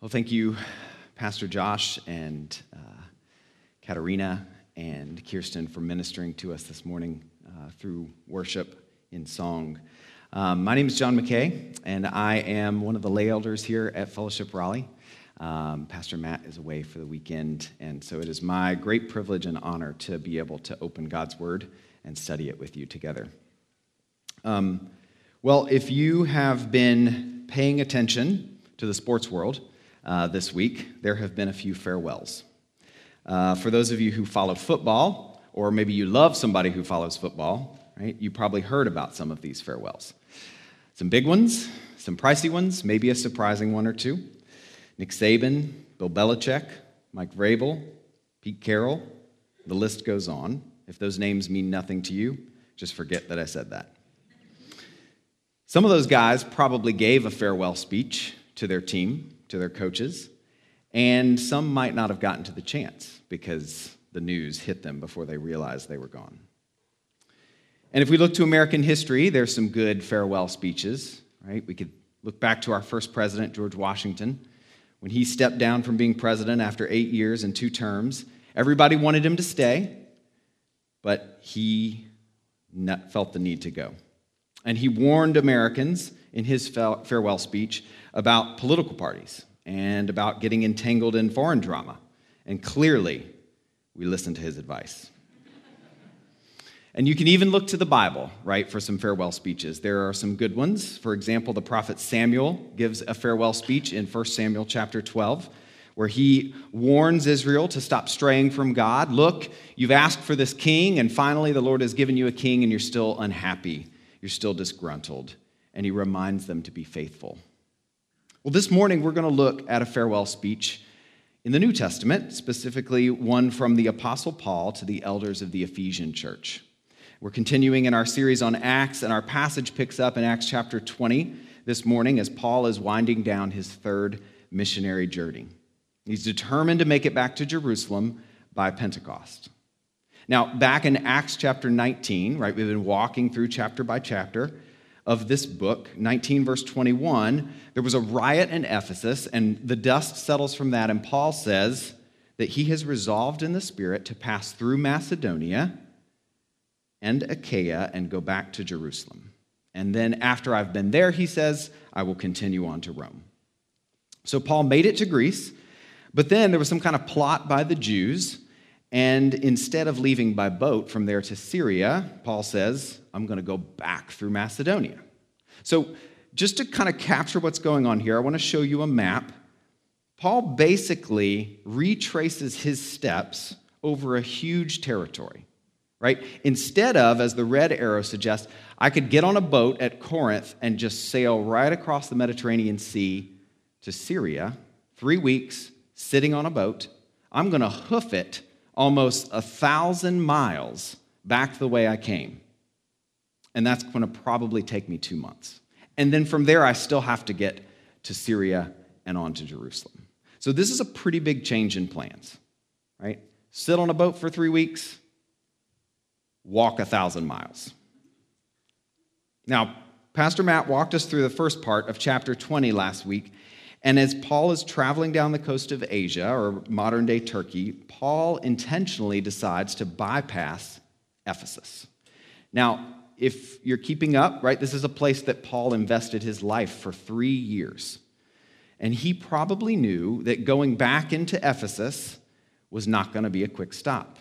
Well, thank you, Pastor Josh and uh, Katarina and Kirsten, for ministering to us this morning uh, through worship in song. Um, my name is John McKay, and I am one of the lay elders here at Fellowship Raleigh. Um, Pastor Matt is away for the weekend, and so it is my great privilege and honor to be able to open God's Word and study it with you together. Um, well, if you have been paying attention to the sports world, uh, this week, there have been a few farewells. Uh, for those of you who follow football, or maybe you love somebody who follows football, right, you probably heard about some of these farewells. Some big ones, some pricey ones, maybe a surprising one or two. Nick Saban, Bill Belichick, Mike Vrabel, Pete Carroll, the list goes on. If those names mean nothing to you, just forget that I said that. Some of those guys probably gave a farewell speech to their team to their coaches, and some might not have gotten to the chance because the news hit them before they realized they were gone. And if we look to American history, there's some good farewell speeches, right? We could look back to our first president, George Washington. When he stepped down from being president after eight years and two terms, everybody wanted him to stay, but he felt the need to go. And he warned Americans in his farewell speech about political parties and about getting entangled in foreign drama. And clearly, we listened to his advice. and you can even look to the Bible, right, for some farewell speeches. There are some good ones. For example, the prophet Samuel gives a farewell speech in 1 Samuel chapter 12 where he warns Israel to stop straying from God. Look, you've asked for this king, and finally the Lord has given you a king, and you're still unhappy. You're still disgruntled and he reminds them to be faithful. Well, this morning we're going to look at a farewell speech in the New Testament, specifically one from the Apostle Paul to the elders of the Ephesian church. We're continuing in our series on Acts, and our passage picks up in Acts chapter 20 this morning as Paul is winding down his third missionary journey. He's determined to make it back to Jerusalem by Pentecost. Now, back in Acts chapter 19, right, we've been walking through chapter by chapter of this book, 19 verse 21, there was a riot in Ephesus, and the dust settles from that. And Paul says that he has resolved in the Spirit to pass through Macedonia and Achaia and go back to Jerusalem. And then after I've been there, he says, I will continue on to Rome. So Paul made it to Greece, but then there was some kind of plot by the Jews. And instead of leaving by boat from there to Syria, Paul says, I'm going to go back through Macedonia. So, just to kind of capture what's going on here, I want to show you a map. Paul basically retraces his steps over a huge territory, right? Instead of, as the red arrow suggests, I could get on a boat at Corinth and just sail right across the Mediterranean Sea to Syria, three weeks sitting on a boat. I'm going to hoof it almost a thousand miles back the way I came. And that's going to probably take me two months. And then from there, I still have to get to Syria and on to Jerusalem. So this is a pretty big change in plans, right? Sit on a boat for three weeks, walk a thousand miles. Now, Pastor Matt walked us through the first part of chapter 20 last week, and as Paul is traveling down the coast of Asia, or modern day Turkey, Paul intentionally decides to bypass Ephesus. Now, if you're keeping up, right, this is a place that Paul invested his life for three years. And he probably knew that going back into Ephesus was not going to be a quick stop,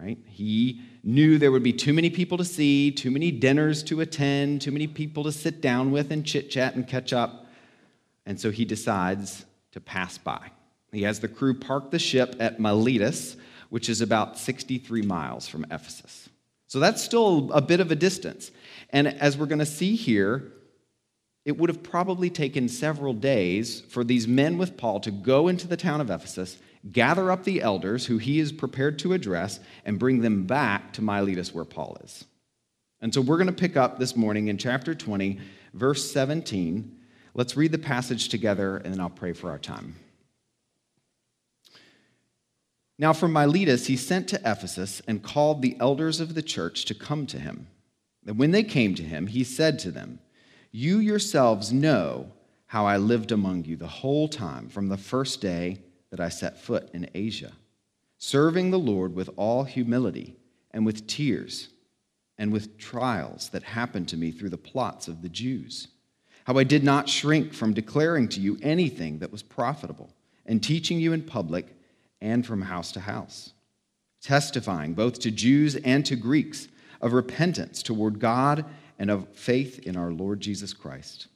right? He knew there would be too many people to see, too many dinners to attend, too many people to sit down with and chit chat and catch up. And so he decides to pass by. He has the crew park the ship at Miletus, which is about 63 miles from Ephesus. So that's still a bit of a distance. And as we're going to see here, it would have probably taken several days for these men with Paul to go into the town of Ephesus, gather up the elders who he is prepared to address, and bring them back to Miletus where Paul is. And so we're going to pick up this morning in chapter 20, verse 17 Let's read the passage together and then I'll pray for our time. Now, from Miletus, he sent to Ephesus and called the elders of the church to come to him. And when they came to him, he said to them, You yourselves know how I lived among you the whole time from the first day that I set foot in Asia, serving the Lord with all humility and with tears and with trials that happened to me through the plots of the Jews. How I did not shrink from declaring to you anything that was profitable and teaching you in public and from house to house, testifying both to Jews and to Greeks of repentance toward God and of faith in our Lord Jesus Christ.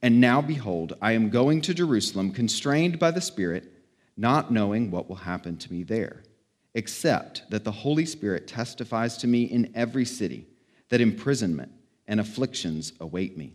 And now, behold, I am going to Jerusalem, constrained by the Spirit, not knowing what will happen to me there, except that the Holy Spirit testifies to me in every city that imprisonment and afflictions await me.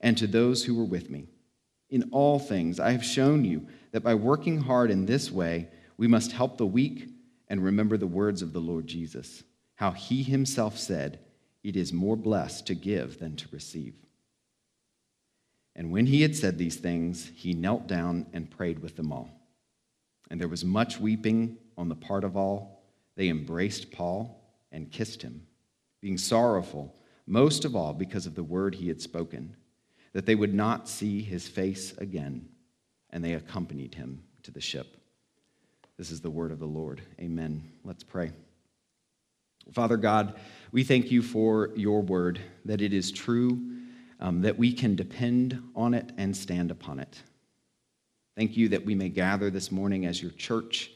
and to those who were with me. In all things, I have shown you that by working hard in this way, we must help the weak and remember the words of the Lord Jesus, how he himself said, It is more blessed to give than to receive. And when he had said these things, he knelt down and prayed with them all. And there was much weeping on the part of all. They embraced Paul and kissed him, being sorrowful, most of all because of the word he had spoken, that they would not see his face again. And they accompanied him to the ship. This is the word of the Lord. Amen. Let's pray. Father God, we thank you for your word, that it is true, um, that we can depend on it and stand upon it. Thank you that we may gather this morning as your church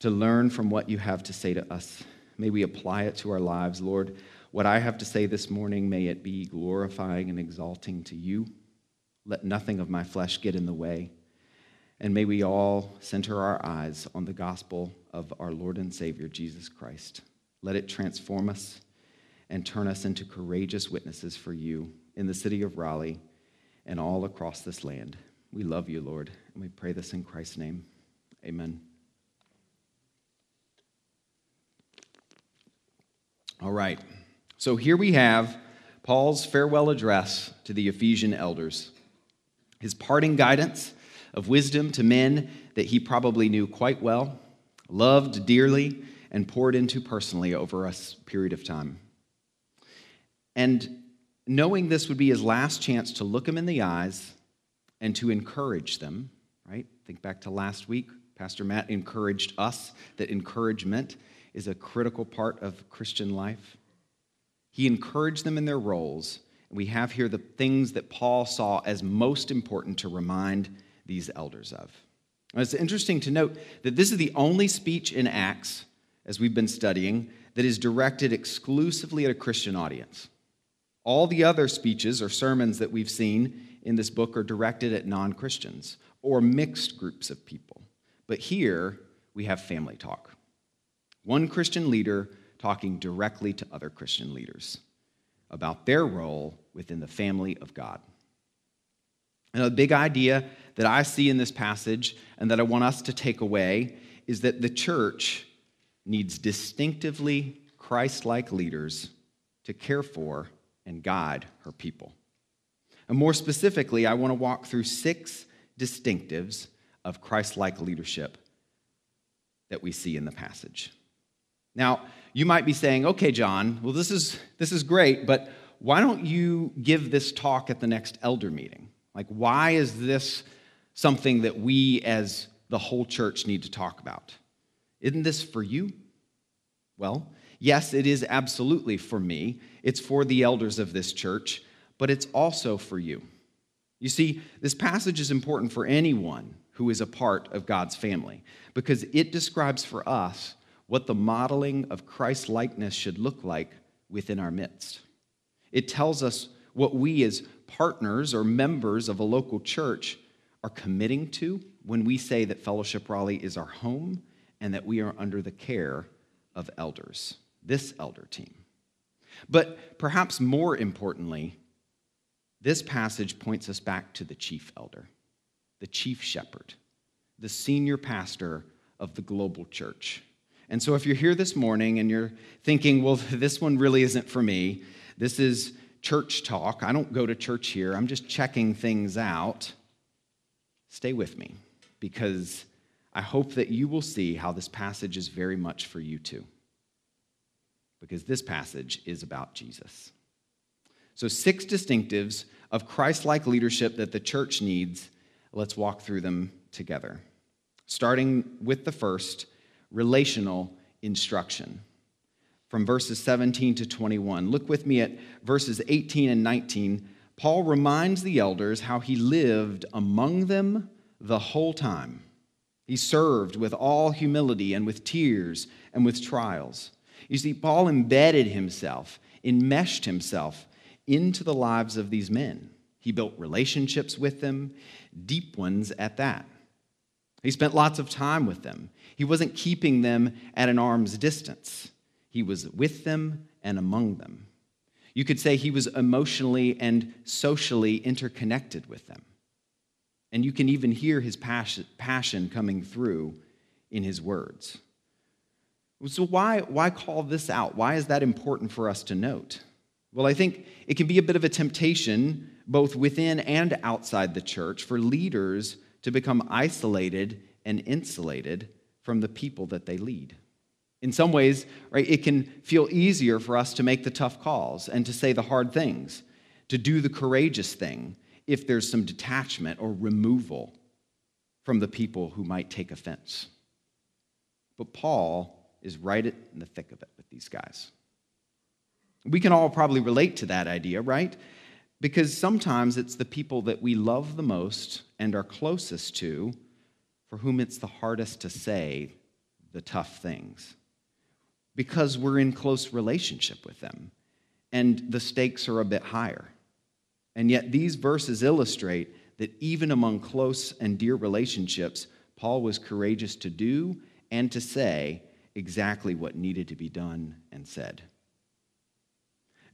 to learn from what you have to say to us. May we apply it to our lives, Lord. What I have to say this morning, may it be glorifying and exalting to you. Let nothing of my flesh get in the way. And may we all center our eyes on the gospel of our Lord and Savior, Jesus Christ. Let it transform us and turn us into courageous witnesses for you in the city of Raleigh and all across this land. We love you, Lord, and we pray this in Christ's name. Amen. All right. So here we have Paul's farewell address to the Ephesian elders, his parting guidance of wisdom to men that he probably knew quite well, loved dearly, and poured into personally over a period of time. And knowing this would be his last chance to look them in the eyes and to encourage them, right? Think back to last week. Pastor Matt encouraged us that encouragement is a critical part of Christian life. He encouraged them in their roles. We have here the things that Paul saw as most important to remind these elders of. It's interesting to note that this is the only speech in Acts, as we've been studying, that is directed exclusively at a Christian audience. All the other speeches or sermons that we've seen in this book are directed at non Christians or mixed groups of people. But here we have family talk. One Christian leader talking directly to other Christian leaders about their role within the family of God. And a big idea that I see in this passage and that I want us to take away is that the church needs distinctively Christ like leaders to care for and guide her people. And more specifically, I want to walk through six distinctives of Christ like leadership that we see in the passage. Now, you might be saying, okay, John, well, this is, this is great, but why don't you give this talk at the next elder meeting? Like, why is this something that we as the whole church need to talk about? Isn't this for you? Well, yes, it is absolutely for me. It's for the elders of this church, but it's also for you. You see, this passage is important for anyone who is a part of God's family because it describes for us what the modeling of Christ likeness should look like within our midst. It tells us what we as partners or members of a local church are committing to when we say that Fellowship Raleigh is our home and that we are under the care of elders, this elder team. But perhaps more importantly, this passage points us back to the chief elder, the chief shepherd, the senior pastor of the global church. And so, if you're here this morning and you're thinking, well, this one really isn't for me, this is church talk. I don't go to church here, I'm just checking things out. Stay with me because I hope that you will see how this passage is very much for you too. Because this passage is about Jesus. So, six distinctives of Christ like leadership that the church needs. Let's walk through them together. Starting with the first relational instruction from verses 17 to 21. Look with me at verses 18 and 19. Paul reminds the elders how he lived among them the whole time. He served with all humility and with tears and with trials. You see, Paul embedded himself, enmeshed himself into the lives of these men. He built relationships with them, deep ones at that. He spent lots of time with them. He wasn't keeping them at an arm's distance, he was with them and among them. You could say he was emotionally and socially interconnected with them. And you can even hear his passion coming through in his words. So, why, why call this out? Why is that important for us to note? Well, I think it can be a bit of a temptation, both within and outside the church, for leaders to become isolated and insulated from the people that they lead. In some ways, right, it can feel easier for us to make the tough calls and to say the hard things, to do the courageous thing if there's some detachment or removal from the people who might take offense. But Paul is right in the thick of it with these guys. We can all probably relate to that idea, right? Because sometimes it's the people that we love the most and are closest to for whom it's the hardest to say the tough things. Because we're in close relationship with them and the stakes are a bit higher. And yet, these verses illustrate that even among close and dear relationships, Paul was courageous to do and to say exactly what needed to be done and said.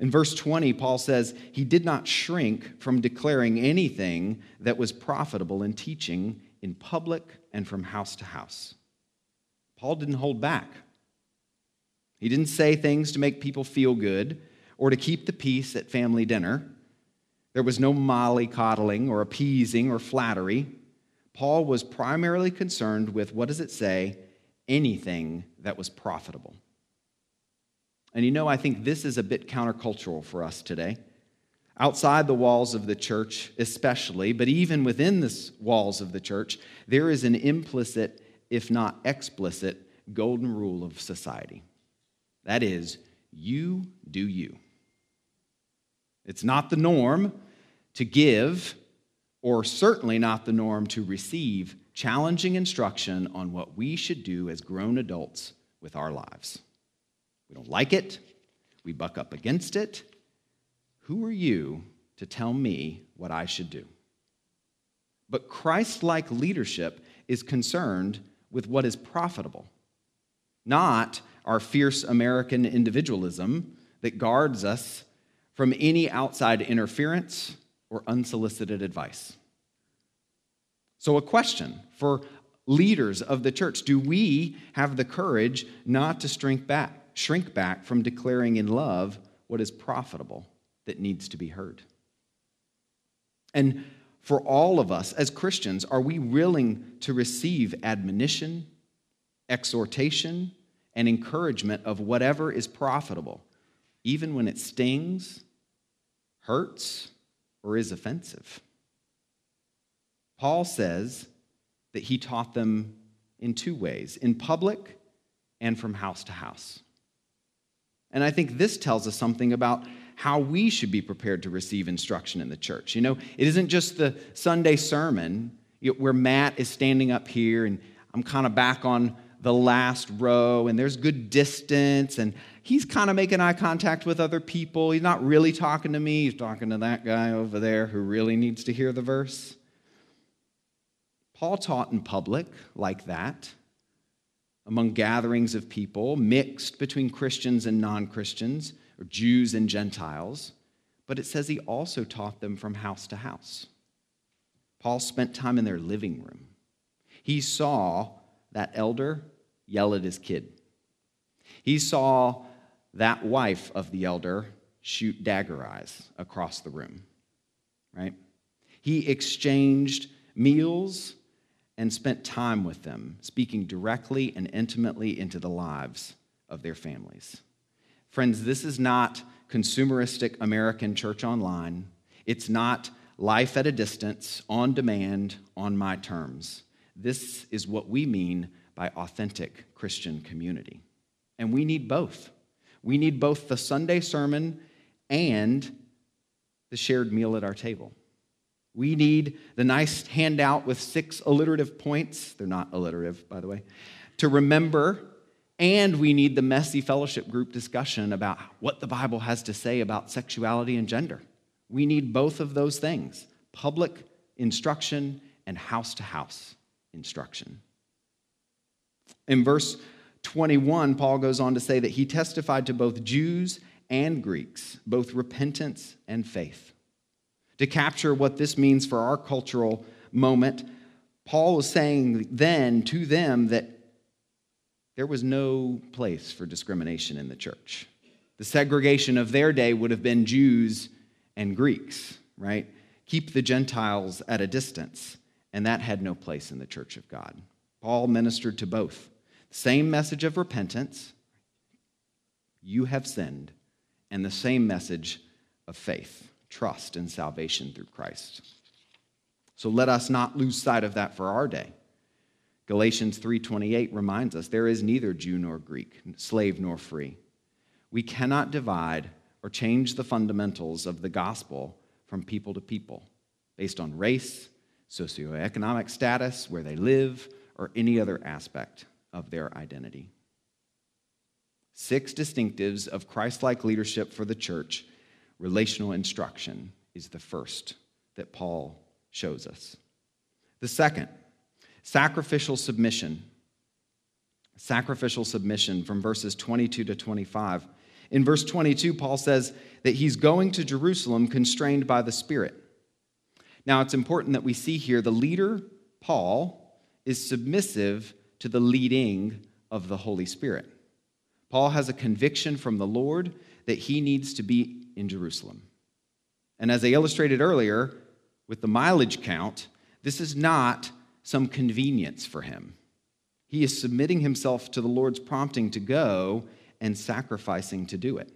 In verse 20, Paul says, He did not shrink from declaring anything that was profitable in teaching in public and from house to house. Paul didn't hold back. He didn't say things to make people feel good or to keep the peace at family dinner. There was no mollycoddling or appeasing or flattery. Paul was primarily concerned with what does it say? Anything that was profitable. And you know, I think this is a bit countercultural for us today. Outside the walls of the church, especially, but even within the walls of the church, there is an implicit, if not explicit, golden rule of society. That is, you do you. It's not the norm to give, or certainly not the norm to receive, challenging instruction on what we should do as grown adults with our lives. We don't like it, we buck up against it. Who are you to tell me what I should do? But Christ like leadership is concerned with what is profitable, not our fierce American individualism that guards us from any outside interference or unsolicited advice. So, a question for leaders of the church do we have the courage not to shrink back, shrink back from declaring in love what is profitable that needs to be heard? And for all of us as Christians, are we willing to receive admonition, exhortation, and encouragement of whatever is profitable, even when it stings, hurts, or is offensive? Paul says that he taught them in two ways in public and from house to house. And I think this tells us something about how we should be prepared to receive instruction in the church. You know, it isn't just the Sunday sermon where Matt is standing up here and I'm kind of back on the last row and there's good distance and he's kind of making eye contact with other people. He's not really talking to me, he's talking to that guy over there who really needs to hear the verse. Paul taught in public like that among gatherings of people, mixed between Christians and non Christians, or Jews and Gentiles, but it says he also taught them from house to house. Paul spent time in their living room. He saw that elder yell at his kid. He saw that wife of the elder shoot dagger eyes across the room, right? He exchanged meals and spent time with them, speaking directly and intimately into the lives of their families. Friends, this is not consumeristic American church online. It's not life at a distance, on demand, on my terms. This is what we mean by authentic Christian community. And we need both. We need both the Sunday sermon and the shared meal at our table. We need the nice handout with six alliterative points. They're not alliterative, by the way, to remember. And we need the messy fellowship group discussion about what the Bible has to say about sexuality and gender. We need both of those things public instruction and house to house instruction. In verse 21, Paul goes on to say that he testified to both Jews and Greeks, both repentance and faith. To capture what this means for our cultural moment, Paul was saying then to them that there was no place for discrimination in the church. The segregation of their day would have been Jews and Greeks, right? Keep the Gentiles at a distance, and that had no place in the church of God. Paul ministered to both. Same message of repentance, you have sinned, and the same message of faith, trust in salvation through Christ. So let us not lose sight of that for our day. Galatians 3:28 reminds us there is neither Jew nor Greek, slave nor free. We cannot divide or change the fundamentals of the gospel from people to people based on race, socioeconomic status, where they live, or any other aspect of their identity. Six distinctives of Christ like leadership for the church. Relational instruction is the first that Paul shows us. The second, sacrificial submission. Sacrificial submission from verses 22 to 25. In verse 22, Paul says that he's going to Jerusalem constrained by the Spirit. Now, it's important that we see here the leader, Paul, is submissive to the leading of the Holy Spirit. Paul has a conviction from the Lord that he needs to be in Jerusalem. And as I illustrated earlier with the mileage count, this is not some convenience for him. He is submitting himself to the Lord's prompting to go and sacrificing to do it.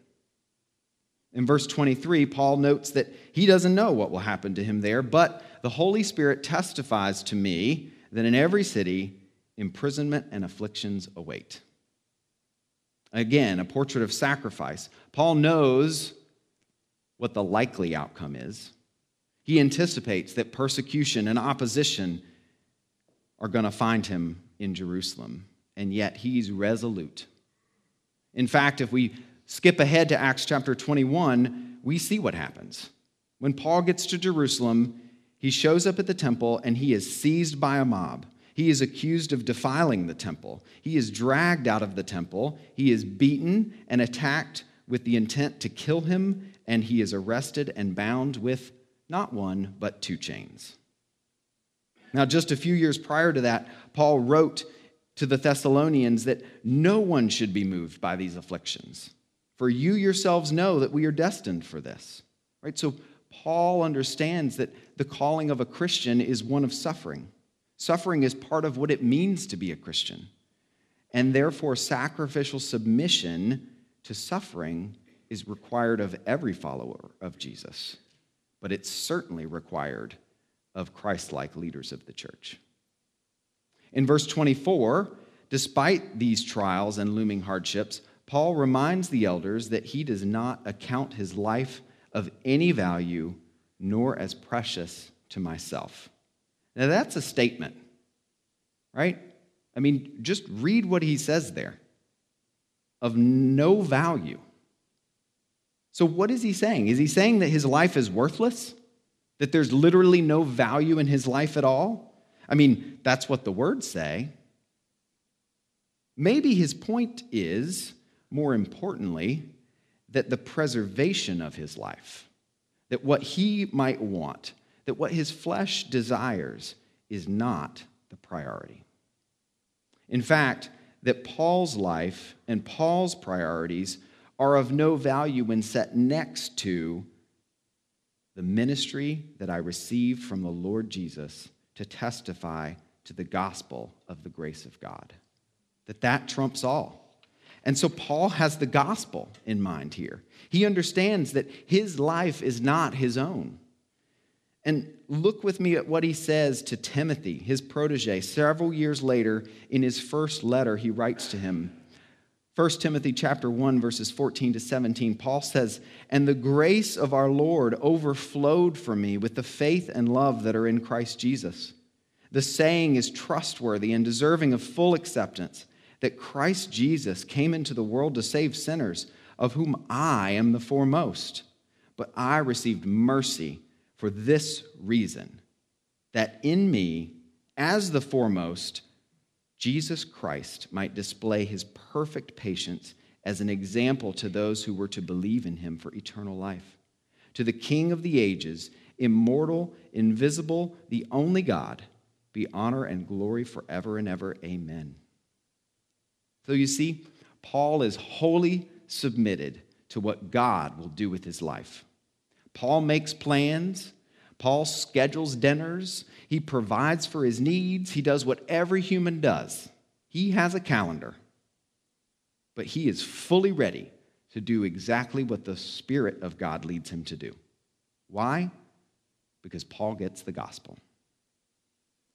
In verse 23, Paul notes that he doesn't know what will happen to him there, but the Holy Spirit testifies to me that in every city, imprisonment and afflictions await. Again, a portrait of sacrifice. Paul knows what the likely outcome is. He anticipates that persecution and opposition are going to find him in Jerusalem, and yet he's resolute. In fact, if we skip ahead to Acts chapter 21, we see what happens. When Paul gets to Jerusalem, he shows up at the temple and he is seized by a mob. He is accused of defiling the temple. He is dragged out of the temple. He is beaten and attacked with the intent to kill him, and he is arrested and bound with not one, but two chains. Now, just a few years prior to that, Paul wrote to the Thessalonians that no one should be moved by these afflictions, for you yourselves know that we are destined for this. Right? So, Paul understands that the calling of a Christian is one of suffering. Suffering is part of what it means to be a Christian. And therefore, sacrificial submission to suffering is required of every follower of Jesus, but it's certainly required of Christ like leaders of the church. In verse 24, despite these trials and looming hardships, Paul reminds the elders that he does not account his life of any value nor as precious to myself. Now, that's a statement, right? I mean, just read what he says there of no value. So, what is he saying? Is he saying that his life is worthless? That there's literally no value in his life at all? I mean, that's what the words say. Maybe his point is, more importantly, that the preservation of his life, that what he might want, that what his flesh desires, is not the priority. In fact, that Paul's life and Paul's priorities are of no value when set next to the ministry that I received from the Lord Jesus to testify to the gospel of the grace of God. That that trumps all. And so Paul has the gospel in mind here. He understands that his life is not his own. And look with me at what he says to Timothy, his protege, several years later in his first letter he writes to him 1 Timothy chapter 1 verses 14 to 17 Paul says and the grace of our Lord overflowed for me with the faith and love that are in Christ Jesus. The saying is trustworthy and deserving of full acceptance that Christ Jesus came into the world to save sinners of whom I am the foremost. But I received mercy for this reason that in me as the foremost Jesus Christ might display his perfect patience as an example to those who were to believe in him for eternal life. To the King of the ages, immortal, invisible, the only God, be honor and glory forever and ever. Amen. So you see, Paul is wholly submitted to what God will do with his life. Paul makes plans, Paul schedules dinners, he provides for his needs. He does what every human does. He has a calendar, but he is fully ready to do exactly what the Spirit of God leads him to do. Why? Because Paul gets the gospel.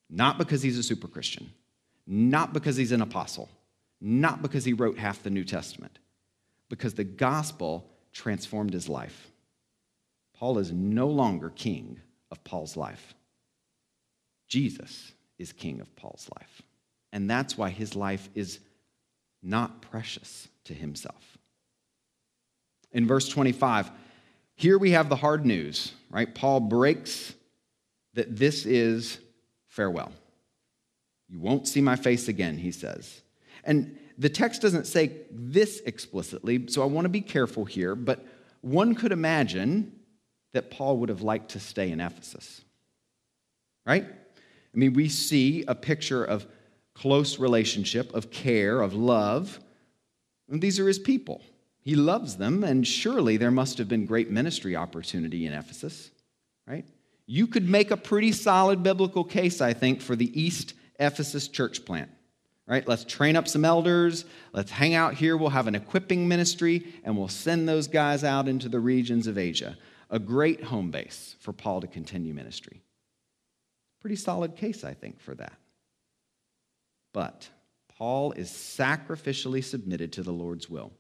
Not because he's a super Christian, not because he's an apostle, not because he wrote half the New Testament, because the gospel transformed his life. Paul is no longer king of Paul's life. Jesus is king of Paul's life. And that's why his life is not precious to himself. In verse 25, here we have the hard news, right? Paul breaks that this is farewell. You won't see my face again, he says. And the text doesn't say this explicitly, so I want to be careful here, but one could imagine that Paul would have liked to stay in Ephesus, right? I mean, we see a picture of close relationship, of care, of love. And these are his people. He loves them, and surely there must have been great ministry opportunity in Ephesus, right? You could make a pretty solid biblical case, I think, for the East Ephesus church plant, right? Let's train up some elders. Let's hang out here. We'll have an equipping ministry, and we'll send those guys out into the regions of Asia. A great home base for Paul to continue ministry. Pretty solid case, I think, for that. But Paul is sacrificially submitted to the Lord's will.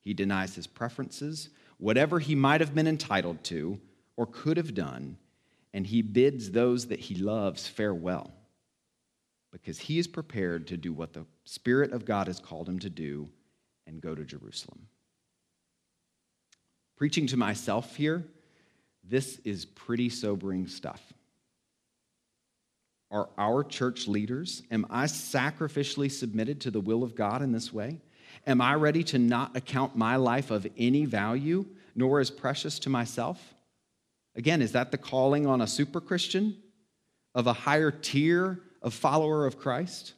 He denies his preferences, whatever he might have been entitled to or could have done, and he bids those that he loves farewell because he is prepared to do what the Spirit of God has called him to do and go to Jerusalem. Preaching to myself here, this is pretty sobering stuff are our church leaders? Am I sacrificially submitted to the will of God in this way? Am I ready to not account my life of any value, nor as precious to myself? Again, is that the calling on a super Christian of a higher tier of follower of Christ?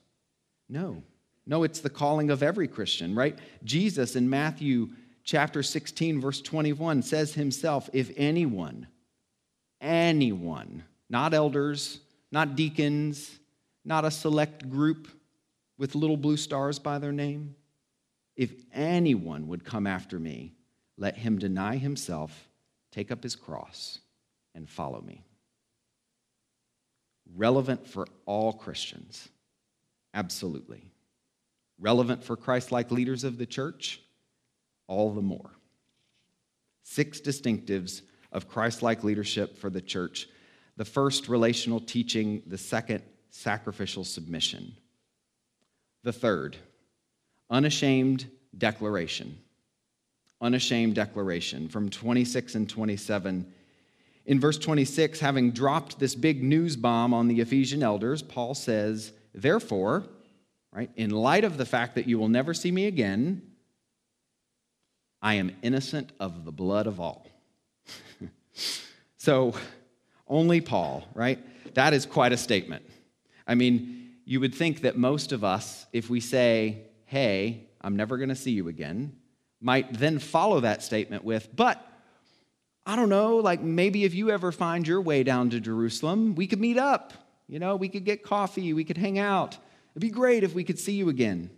No. No, it's the calling of every Christian, right? Jesus in Matthew chapter 16, verse 21 says himself, If anyone anyone, not elders, not deacons, not a select group with little blue stars by their name, if anyone would come after me, let him deny himself, take up his cross, and follow me. Relevant for all Christians, absolutely. Relevant for Christ like leaders of the church, all the more. Six distinctives of Christ like leadership for the church. The first, relational teaching. The second, sacrificial submission. The third, unashamed declaration. Unashamed declaration from 26 and 27. In verse 26, having dropped this big news bomb on the Ephesian elders, Paul says, Therefore, right, in light of the fact that you will never see me again, I am innocent of the blood of all. so, only Paul, right? That is quite a statement. I mean, you would think that most of us, if we say, hey, I'm never going to see you again, might then follow that statement with, but I don't know, like maybe if you ever find your way down to Jerusalem, we could meet up. You know, we could get coffee, we could hang out. It'd be great if we could see you again.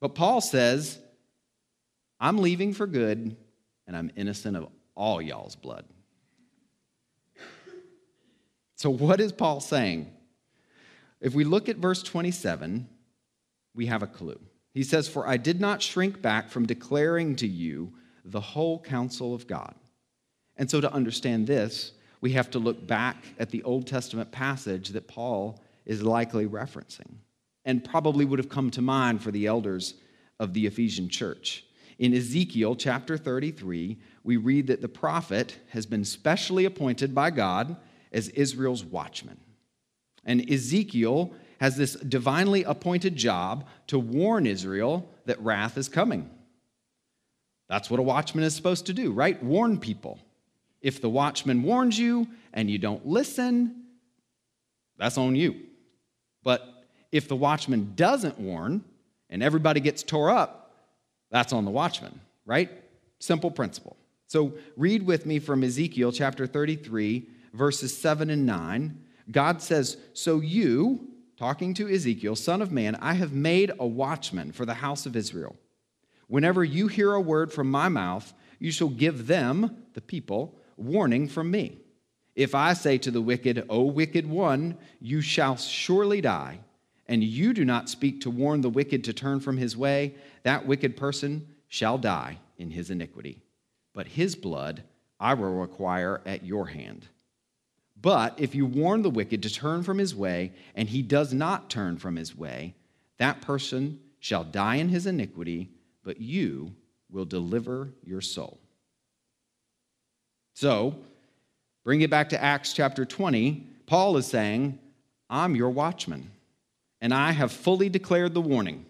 But Paul says, I'm leaving for good, and I'm innocent of all y'all's blood. So, what is Paul saying? If we look at verse 27, we have a clue. He says, For I did not shrink back from declaring to you the whole counsel of God. And so, to understand this, we have to look back at the Old Testament passage that Paul is likely referencing and probably would have come to mind for the elders of the Ephesian church. In Ezekiel chapter 33, we read that the prophet has been specially appointed by God as Israel's watchman. And Ezekiel has this divinely appointed job to warn Israel that wrath is coming. That's what a watchman is supposed to do, right? Warn people. If the watchman warns you and you don't listen, that's on you. But if the watchman doesn't warn and everybody gets tore up, that's on the watchman, right? Simple principle. So read with me from Ezekiel chapter 33, verses 7 and 9. God says, So you, talking to Ezekiel, son of man, I have made a watchman for the house of Israel. Whenever you hear a word from my mouth, you shall give them, the people, warning from me. If I say to the wicked, O wicked one, you shall surely die, and you do not speak to warn the wicked to turn from his way, that wicked person shall die in his iniquity. But his blood I will require at your hand. But if you warn the wicked to turn from his way, and he does not turn from his way, that person shall die in his iniquity, but you will deliver your soul. So, bring it back to Acts chapter 20. Paul is saying, I'm your watchman and I have fully declared the warning.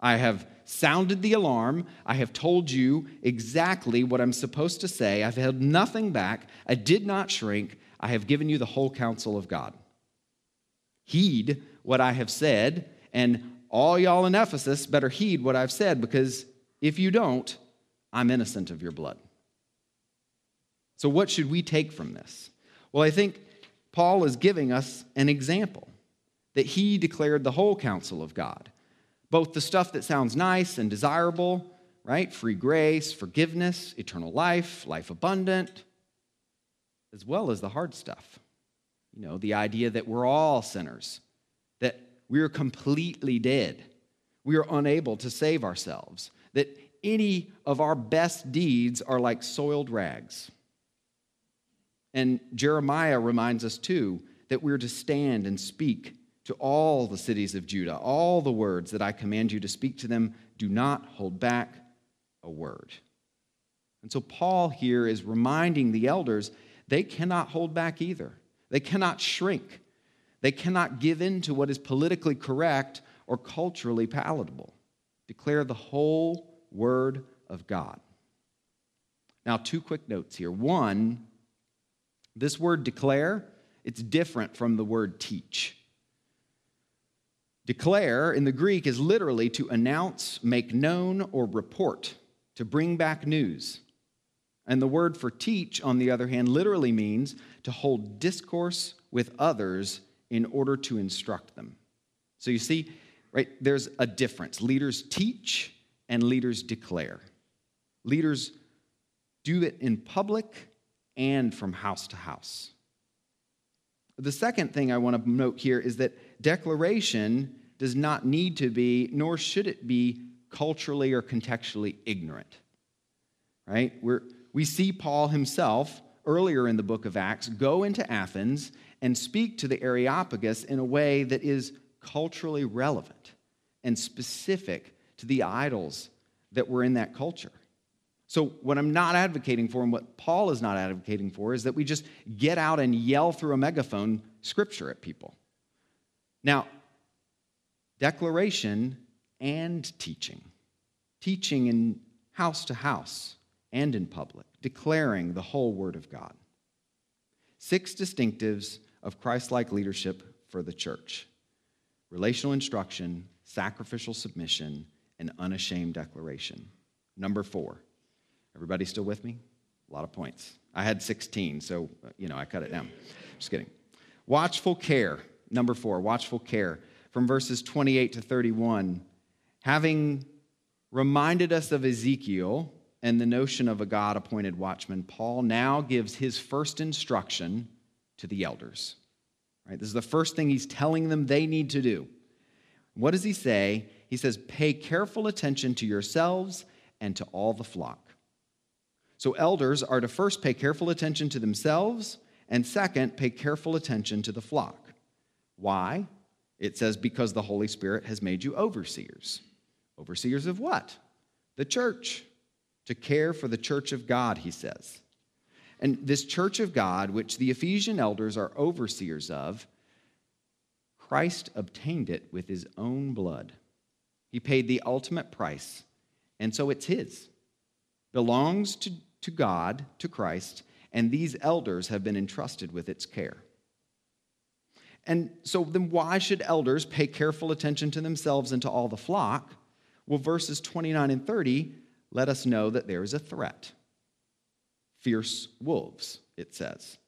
I have sounded the alarm. I have told you exactly what I'm supposed to say. I've held nothing back. I did not shrink. I have given you the whole counsel of God. Heed what I have said, and all y'all in Ephesus better heed what I've said, because if you don't, I'm innocent of your blood. So, what should we take from this? Well, I think Paul is giving us an example that he declared the whole counsel of God, both the stuff that sounds nice and desirable, right? Free grace, forgiveness, eternal life, life abundant, as well as the hard stuff. You know, the idea that we're all sinners, that we're completely dead, we are unable to save ourselves, that any of our best deeds are like soiled rags. And Jeremiah reminds us too that we're to stand and speak to all the cities of Judah, all the words that I command you to speak to them. Do not hold back a word. And so Paul here is reminding the elders they cannot hold back either. They cannot shrink. They cannot give in to what is politically correct or culturally palatable. Declare the whole word of God. Now, two quick notes here. One, this word declare, it's different from the word teach. Declare in the Greek is literally to announce, make known, or report, to bring back news. And the word for teach, on the other hand, literally means to hold discourse with others in order to instruct them. So you see, right, there's a difference. Leaders teach and leaders declare. Leaders do it in public and from house to house. The second thing I want to note here is that declaration does not need to be, nor should it be, culturally or contextually ignorant. Right? We're, we see Paul himself earlier in the book of Acts go into Athens and speak to the Areopagus in a way that is culturally relevant and specific to the idols that were in that culture. So, what I'm not advocating for and what Paul is not advocating for is that we just get out and yell through a megaphone scripture at people. Now, declaration and teaching, teaching in house to house and in public, declaring the whole Word of God. Six distinctives of Christ like leadership for the church relational instruction, sacrificial submission, and unashamed declaration. Number four. Everybody still with me? A lot of points. I had 16, so, uh, you know, I cut it down. Just kidding. Watchful care. Number four, watchful care. From verses 28 to 31, having reminded us of Ezekiel and the notion of a God appointed watchman, Paul now gives his first instruction to the elders. Right? This is the first thing he's telling them they need to do. What does he say? He says, Pay careful attention to yourselves and to all the flock. So, elders are to first pay careful attention to themselves, and second, pay careful attention to the flock. Why? It says, Because the Holy Spirit has made you overseers. Overseers of what? The church. To care for the church of God, he says. And this church of God, which the Ephesian elders are overseers of, Christ obtained it with his own blood. He paid the ultimate price, and so it's his. Belongs to, to God, to Christ, and these elders have been entrusted with its care. And so then why should elders pay careful attention to themselves and to all the flock? Well, verses 29 and 30 let us know that there is a threat fierce wolves, it says.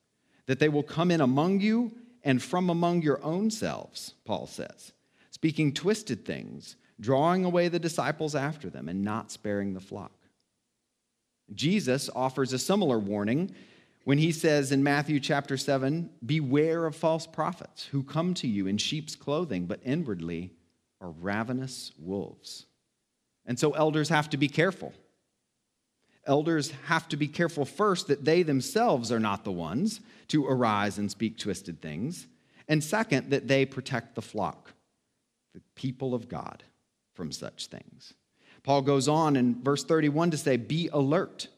That they will come in among you and from among your own selves, Paul says, speaking twisted things, drawing away the disciples after them, and not sparing the flock. Jesus offers a similar warning when he says in Matthew chapter 7 Beware of false prophets who come to you in sheep's clothing, but inwardly are ravenous wolves. And so elders have to be careful. Elders have to be careful first that they themselves are not the ones to arise and speak twisted things. And second, that they protect the flock, the people of God, from such things. Paul goes on in verse 31 to say, Be alert.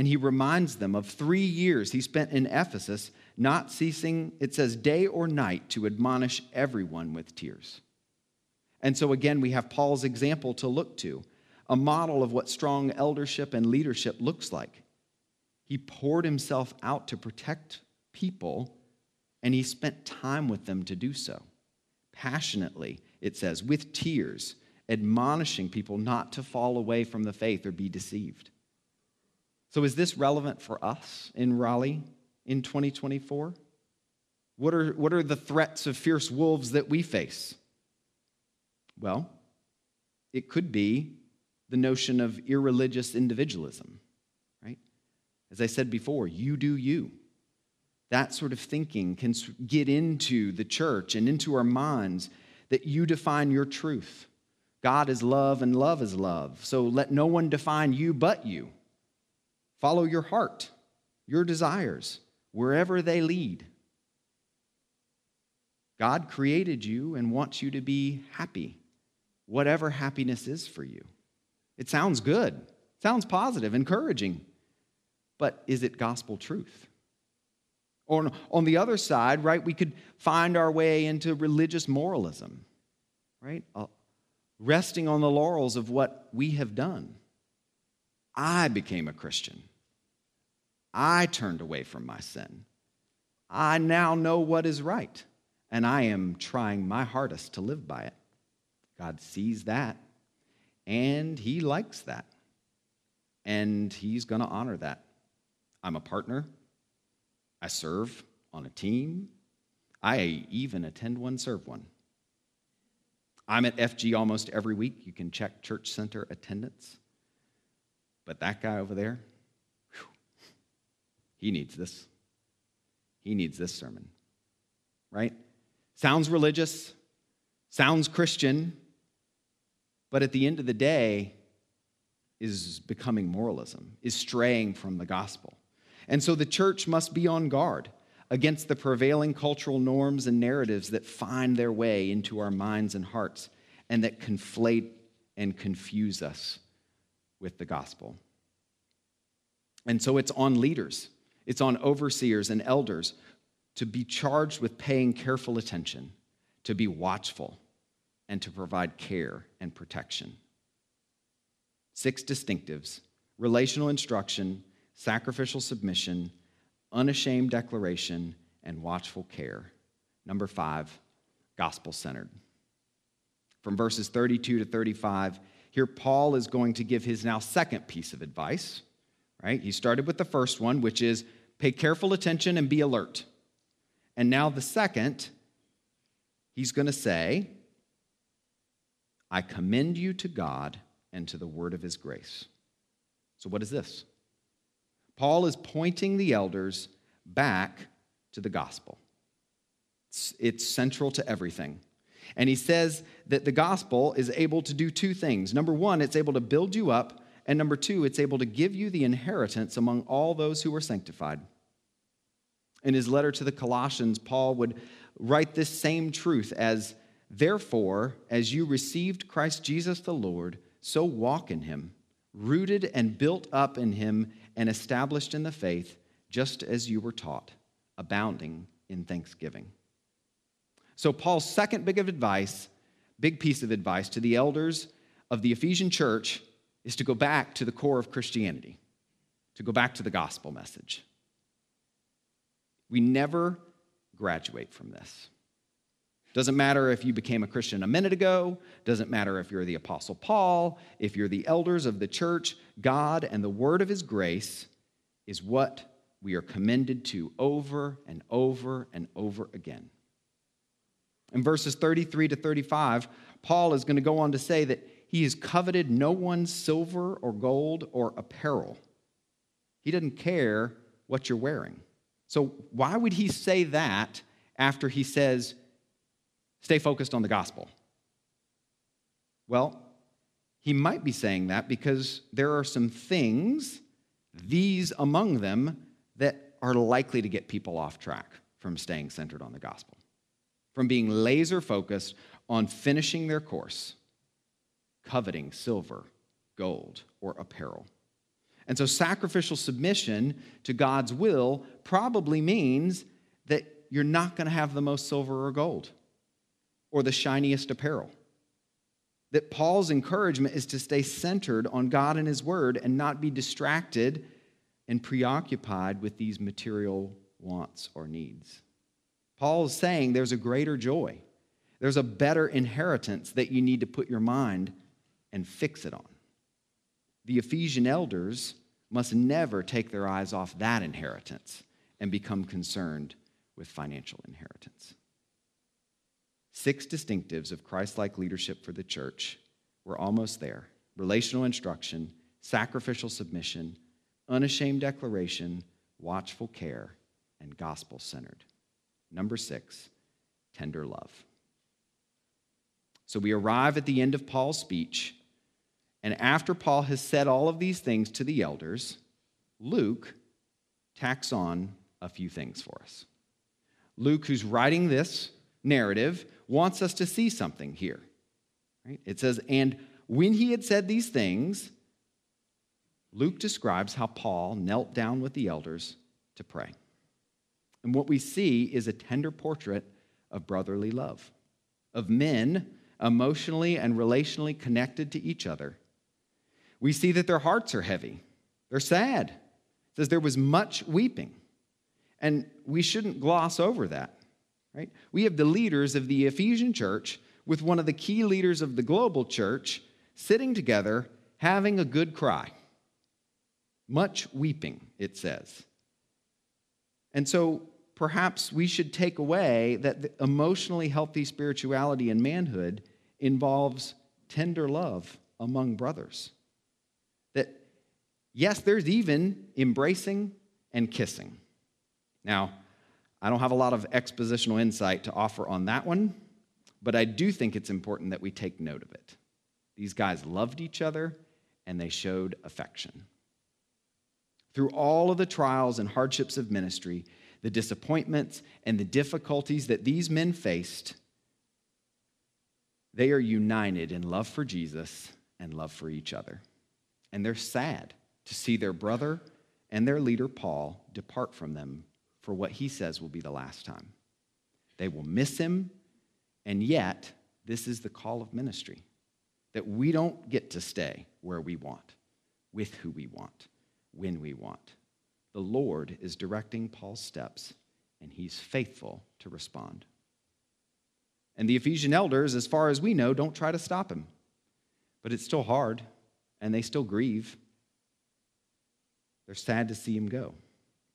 And he reminds them of three years he spent in Ephesus, not ceasing, it says, day or night to admonish everyone with tears. And so again, we have Paul's example to look to a model of what strong eldership and leadership looks like. He poured himself out to protect people, and he spent time with them to do so. Passionately, it says, with tears, admonishing people not to fall away from the faith or be deceived. So, is this relevant for us in Raleigh in 2024? What are, what are the threats of fierce wolves that we face? Well, it could be the notion of irreligious individualism, right? As I said before, you do you. That sort of thinking can get into the church and into our minds that you define your truth. God is love and love is love. So let no one define you but you. Follow your heart, your desires, wherever they lead. God created you and wants you to be happy, whatever happiness is for you. It sounds good, sounds positive, encouraging, but is it gospel truth? Or on the other side, right, we could find our way into religious moralism, right? Uh, resting on the laurels of what we have done. I became a Christian. I turned away from my sin. I now know what is right, and I am trying my hardest to live by it. God sees that and he likes that. And he's going to honor that I'm a partner. I serve on a team. I even attend one, serve one. I'm at FG almost every week. You can check church center attendance. But that guy over there, he needs this. He needs this sermon, right? Sounds religious, sounds Christian, but at the end of the day, is becoming moralism, is straying from the gospel. And so the church must be on guard against the prevailing cultural norms and narratives that find their way into our minds and hearts and that conflate and confuse us with the gospel. And so it's on leaders, it's on overseers and elders to be charged with paying careful attention, to be watchful, and to provide care and protection. Six distinctives relational instruction, sacrificial submission, unashamed declaration, and watchful care. Number five, gospel centered. From verses 32 to 35, here Paul is going to give his now second piece of advice, right? He started with the first one, which is pay careful attention and be alert. And now the second, he's going to say, I commend you to God and to the word of his grace. So, what is this? Paul is pointing the elders back to the gospel. It's, it's, central to everything. And he says that the gospel is able to do two things. Number one, it's able to build you up. And number two, it's able to give you the inheritance among all those who are sanctified. In his letter to the Colossians, Paul would write this same truth as, Therefore, as you received Christ Jesus the Lord, so walk in him, rooted and built up in him and established in the faith, just as you were taught, abounding in thanksgiving. So, Paul's second big of advice, big piece of advice to the elders of the Ephesian church is to go back to the core of Christianity, to go back to the gospel message. We never graduate from this. Doesn't matter if you became a Christian a minute ago, doesn't matter if you're the Apostle Paul, if you're the elders of the church, God and the word of his grace is what we are commended to over and over and over again. In verses 33 to 35, Paul is going to go on to say that he has coveted no one's silver or gold or apparel. He doesn't care what you're wearing. So, why would he say that after he says, Stay focused on the gospel. Well, he might be saying that because there are some things, these among them, that are likely to get people off track from staying centered on the gospel, from being laser focused on finishing their course, coveting silver, gold, or apparel. And so, sacrificial submission to God's will probably means that you're not going to have the most silver or gold or the shiniest apparel. That Paul's encouragement is to stay centered on God and His Word and not be distracted and preoccupied with these material wants or needs. Paul is saying there's a greater joy, there's a better inheritance that you need to put your mind and fix it on. The Ephesian elders must never take their eyes off that inheritance and become concerned with financial inheritance. Six distinctives of Christ like leadership for the church. We're almost there relational instruction, sacrificial submission, unashamed declaration, watchful care, and gospel centered. Number six, tender love. So we arrive at the end of Paul's speech, and after Paul has said all of these things to the elders, Luke tacks on a few things for us. Luke, who's writing this narrative, wants us to see something here. Right? It says, And when he had said these things, Luke describes how Paul knelt down with the elders to pray. And what we see is a tender portrait of brotherly love, of men emotionally and relationally connected to each other. We see that their hearts are heavy, they're sad. It says there was much weeping. And we shouldn't gloss over that right? We have the leaders of the Ephesian church with one of the key leaders of the global church sitting together having a good cry. Much weeping, it says. And so perhaps we should take away that emotionally healthy spirituality and manhood involves tender love among brothers. Yes, there's even embracing and kissing. Now, I don't have a lot of expositional insight to offer on that one, but I do think it's important that we take note of it. These guys loved each other and they showed affection. Through all of the trials and hardships of ministry, the disappointments and the difficulties that these men faced, they are united in love for Jesus and love for each other. And they're sad to see their brother and their leader, Paul, depart from them for what he says will be the last time. They will miss him, and yet, this is the call of ministry that we don't get to stay where we want, with who we want, when we want. The Lord is directing Paul's steps, and he's faithful to respond. And the Ephesian elders, as far as we know, don't try to stop him. But it's still hard, and they still grieve. They're sad to see him go.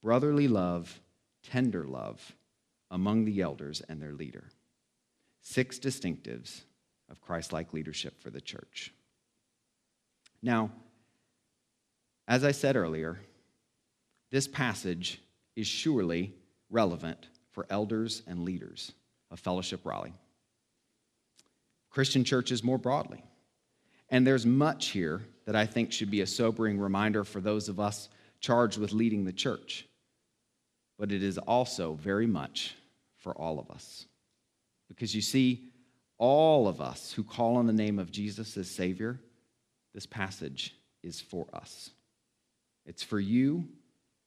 Brotherly love, tender love among the elders and their leader. Six distinctives of Christ like leadership for the church. Now, as I said earlier, this passage is surely relevant for elders and leaders of Fellowship Raleigh, Christian churches more broadly. And there's much here that I think should be a sobering reminder for those of us charged with leading the church. But it is also very much for all of us. Because you see, all of us who call on the name of Jesus as Savior, this passage is for us. It's for you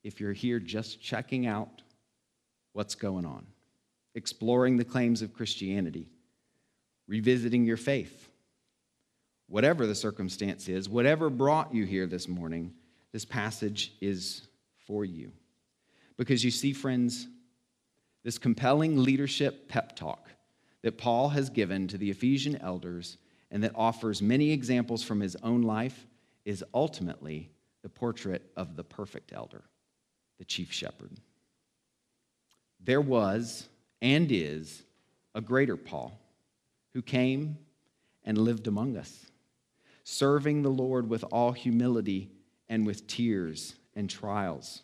if you're here just checking out what's going on, exploring the claims of Christianity, revisiting your faith. Whatever the circumstance is, whatever brought you here this morning, this passage is for you. Because you see, friends, this compelling leadership pep talk that Paul has given to the Ephesian elders and that offers many examples from his own life is ultimately the portrait of the perfect elder, the chief shepherd. There was and is a greater Paul who came and lived among us, serving the Lord with all humility and with tears and trials.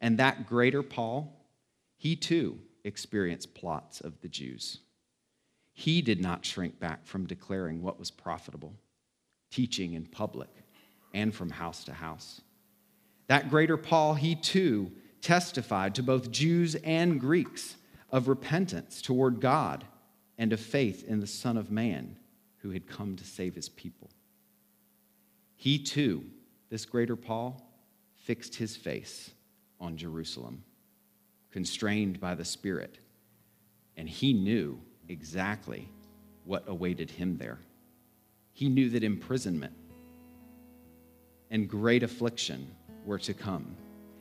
And that greater Paul, he too experienced plots of the Jews. He did not shrink back from declaring what was profitable, teaching in public and from house to house. That greater Paul, he too testified to both Jews and Greeks of repentance toward God and of faith in the Son of Man who had come to save his people. He too, this greater Paul, fixed his face on Jerusalem, constrained by the Spirit, and he knew exactly what awaited him there. He knew that imprisonment and great affliction were to come.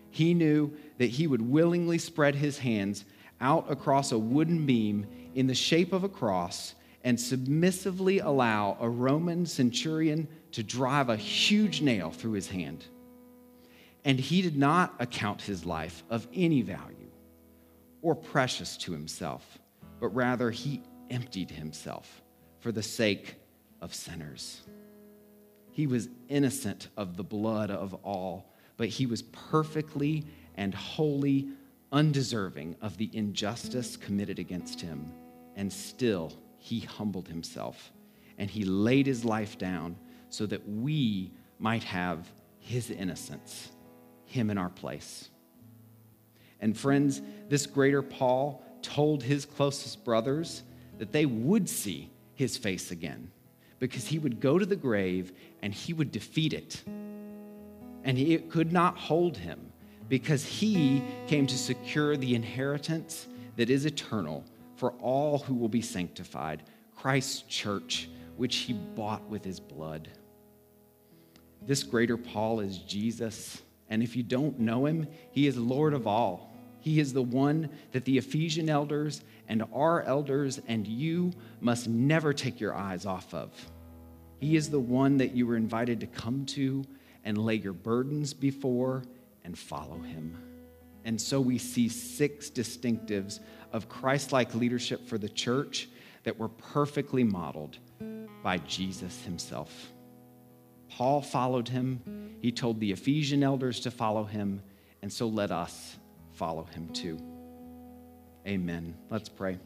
He knew that he would willingly spread his hands out across a wooden beam in the shape of a cross and submissively allow a Roman centurion to drive a huge nail through his hand. And he did not account his life of any value or precious to himself but rather he emptied himself for the sake of sinners. He was innocent of the blood of all, but he was perfectly and wholly undeserving of the injustice committed against him. And still, he humbled himself and he laid his life down so that we might have his innocence, him in our place. And friends, this greater Paul told his closest brothers that they would see his face again because he would go to the grave and he would defeat it. And it could not hold him because he came to secure the inheritance that is eternal for all who will be sanctified, Christ's church, which he bought with his blood. This greater Paul is Jesus. And if you don't know him, he is Lord of all. He is the one that the Ephesian elders and our elders and you must never take your eyes off of. He is the one that you were invited to come to and lay your burdens before and follow him. And so we see six distinctives of Christ like leadership for the church that were perfectly modeled by Jesus himself. Paul followed him. He told the Ephesian elders to follow him, and so let us follow him too. Amen. Let's pray.